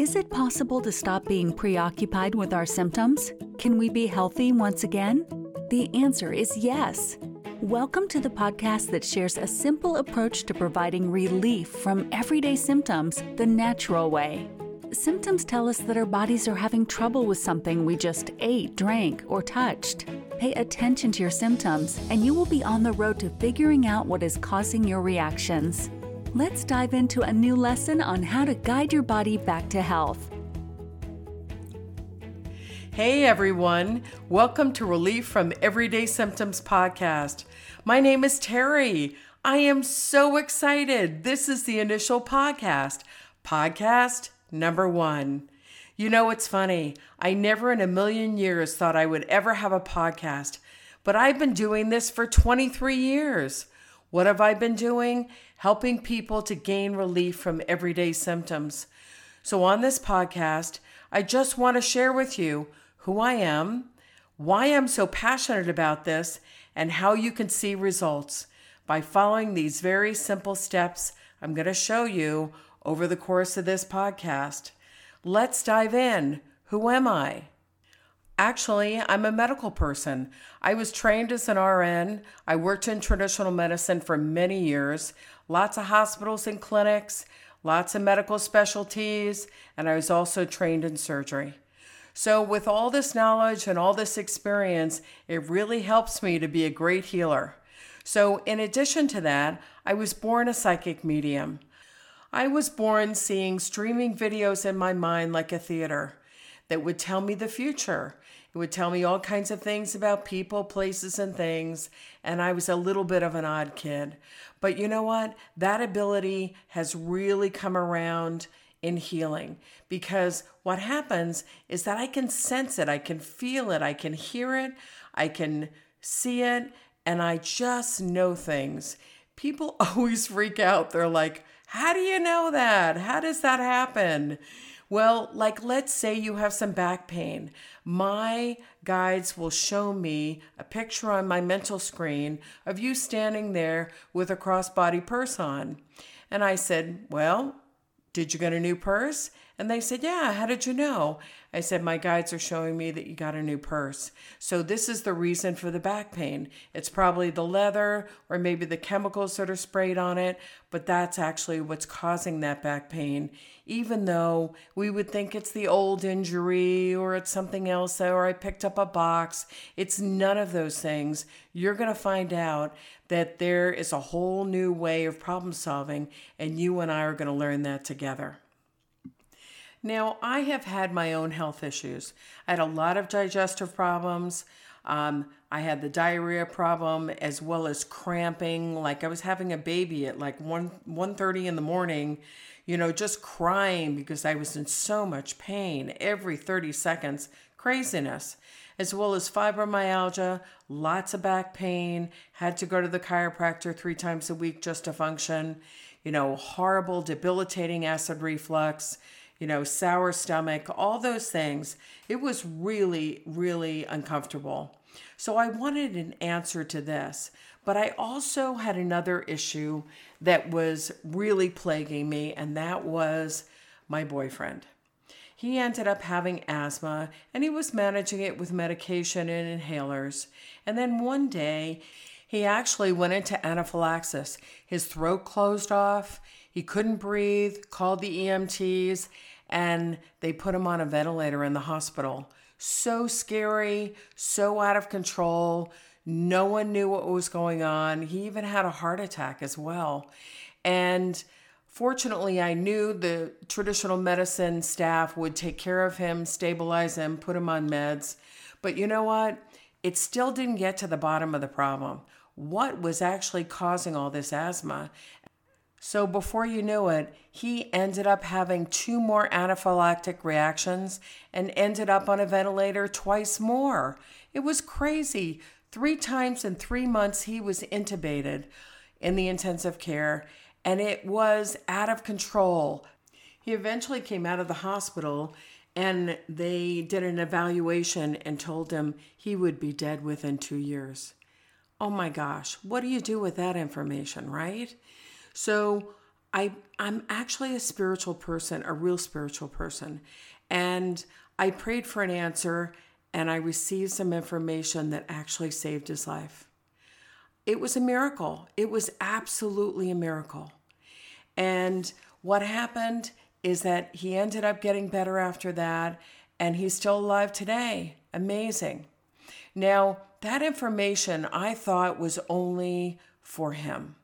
Is it possible to stop being preoccupied with our symptoms? Can we be healthy once again? The answer is yes. Welcome to the podcast that shares a simple approach to providing relief from everyday symptoms the natural way. Symptoms tell us that our bodies are having trouble with something we just ate, drank, or touched. Pay attention to your symptoms, and you will be on the road to figuring out what is causing your reactions. Let's dive into a new lesson on how to guide your body back to health. Hey everyone, welcome to Relief from Everyday Symptoms podcast. My name is Terry. I am so excited. This is the initial podcast, podcast number one. You know, it's funny. I never in a million years thought I would ever have a podcast, but I've been doing this for 23 years. What have I been doing? Helping people to gain relief from everyday symptoms. So, on this podcast, I just want to share with you who I am, why I'm so passionate about this, and how you can see results by following these very simple steps I'm going to show you over the course of this podcast. Let's dive in. Who am I? Actually, I'm a medical person. I was trained as an RN. I worked in traditional medicine for many years, lots of hospitals and clinics, lots of medical specialties, and I was also trained in surgery. So, with all this knowledge and all this experience, it really helps me to be a great healer. So, in addition to that, I was born a psychic medium. I was born seeing streaming videos in my mind like a theater that would tell me the future. It would tell me all kinds of things about people, places, and things. And I was a little bit of an odd kid. But you know what? That ability has really come around in healing because what happens is that I can sense it, I can feel it, I can hear it, I can see it, and I just know things. People always freak out. They're like, How do you know that? How does that happen? Well, like let's say you have some back pain. My guides will show me a picture on my mental screen of you standing there with a crossbody purse on. And I said, Well, did you get a new purse? And they said, Yeah, how did you know? I said, My guides are showing me that you got a new purse. So, this is the reason for the back pain. It's probably the leather or maybe the chemicals that are sprayed on it, but that's actually what's causing that back pain. Even though we would think it's the old injury or it's something else, or I picked up a box, it's none of those things. You're going to find out that there is a whole new way of problem solving, and you and I are going to learn that together. Now, I have had my own health issues. I had a lot of digestive problems. Um, I had the diarrhea problem as well as cramping. Like I was having a baby at like 1 1:30 in the morning, you know, just crying because I was in so much pain every 30 seconds. Craziness. As well as fibromyalgia, lots of back pain, had to go to the chiropractor 3 times a week just to function. You know, horrible debilitating acid reflux you know, sour stomach, all those things. It was really, really uncomfortable. So I wanted an answer to this. But I also had another issue that was really plaguing me, and that was my boyfriend. He ended up having asthma and he was managing it with medication and inhalers. And then one day, he actually went into anaphylaxis. His throat closed off, he couldn't breathe, called the EMTs, and they put him on a ventilator in the hospital. So scary, so out of control. No one knew what was going on. He even had a heart attack as well. And fortunately, I knew the traditional medicine staff would take care of him, stabilize him, put him on meds. But you know what? It still didn't get to the bottom of the problem. What was actually causing all this asthma? So before you knew it, he ended up having two more anaphylactic reactions and ended up on a ventilator twice more. It was crazy. Three times in three months, he was intubated in the intensive care, and it was out of control. He eventually came out of the hospital and they did an evaluation and told him he would be dead within two years. Oh my gosh, what do you do with that information, right? So I I'm actually a spiritual person, a real spiritual person. And I prayed for an answer and I received some information that actually saved his life. It was a miracle. It was absolutely a miracle. And what happened is that he ended up getting better after that and he's still alive today. Amazing. Now, that information I thought was only for him.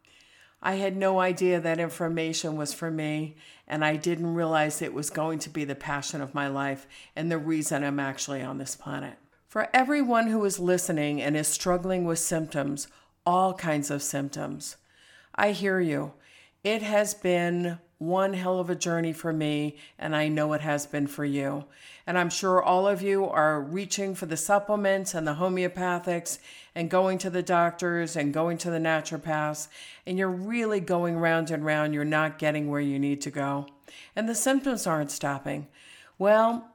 I had no idea that information was for me, and I didn't realize it was going to be the passion of my life and the reason I'm actually on this planet. For everyone who is listening and is struggling with symptoms, all kinds of symptoms, I hear you. It has been one hell of a journey for me, and I know it has been for you. And I'm sure all of you are reaching for the supplements and the homeopathics and going to the doctors and going to the naturopaths, and you're really going round and round. You're not getting where you need to go, and the symptoms aren't stopping. Well,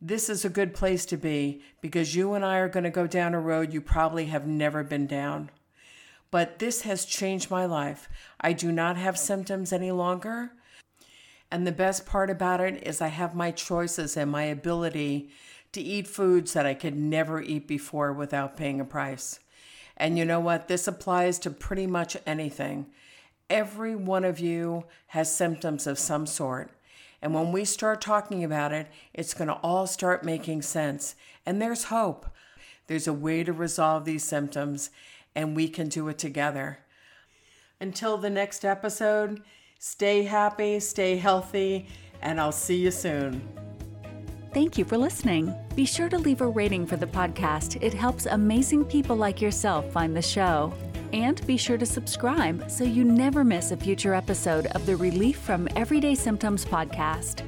this is a good place to be because you and I are going to go down a road you probably have never been down. But this has changed my life. I do not have symptoms any longer. And the best part about it is I have my choices and my ability to eat foods that I could never eat before without paying a price. And you know what? This applies to pretty much anything. Every one of you has symptoms of some sort. And when we start talking about it, it's going to all start making sense. And there's hope. There's a way to resolve these symptoms, and we can do it together. Until the next episode, Stay happy, stay healthy, and I'll see you soon. Thank you for listening. Be sure to leave a rating for the podcast. It helps amazing people like yourself find the show. And be sure to subscribe so you never miss a future episode of the Relief from Everyday Symptoms podcast.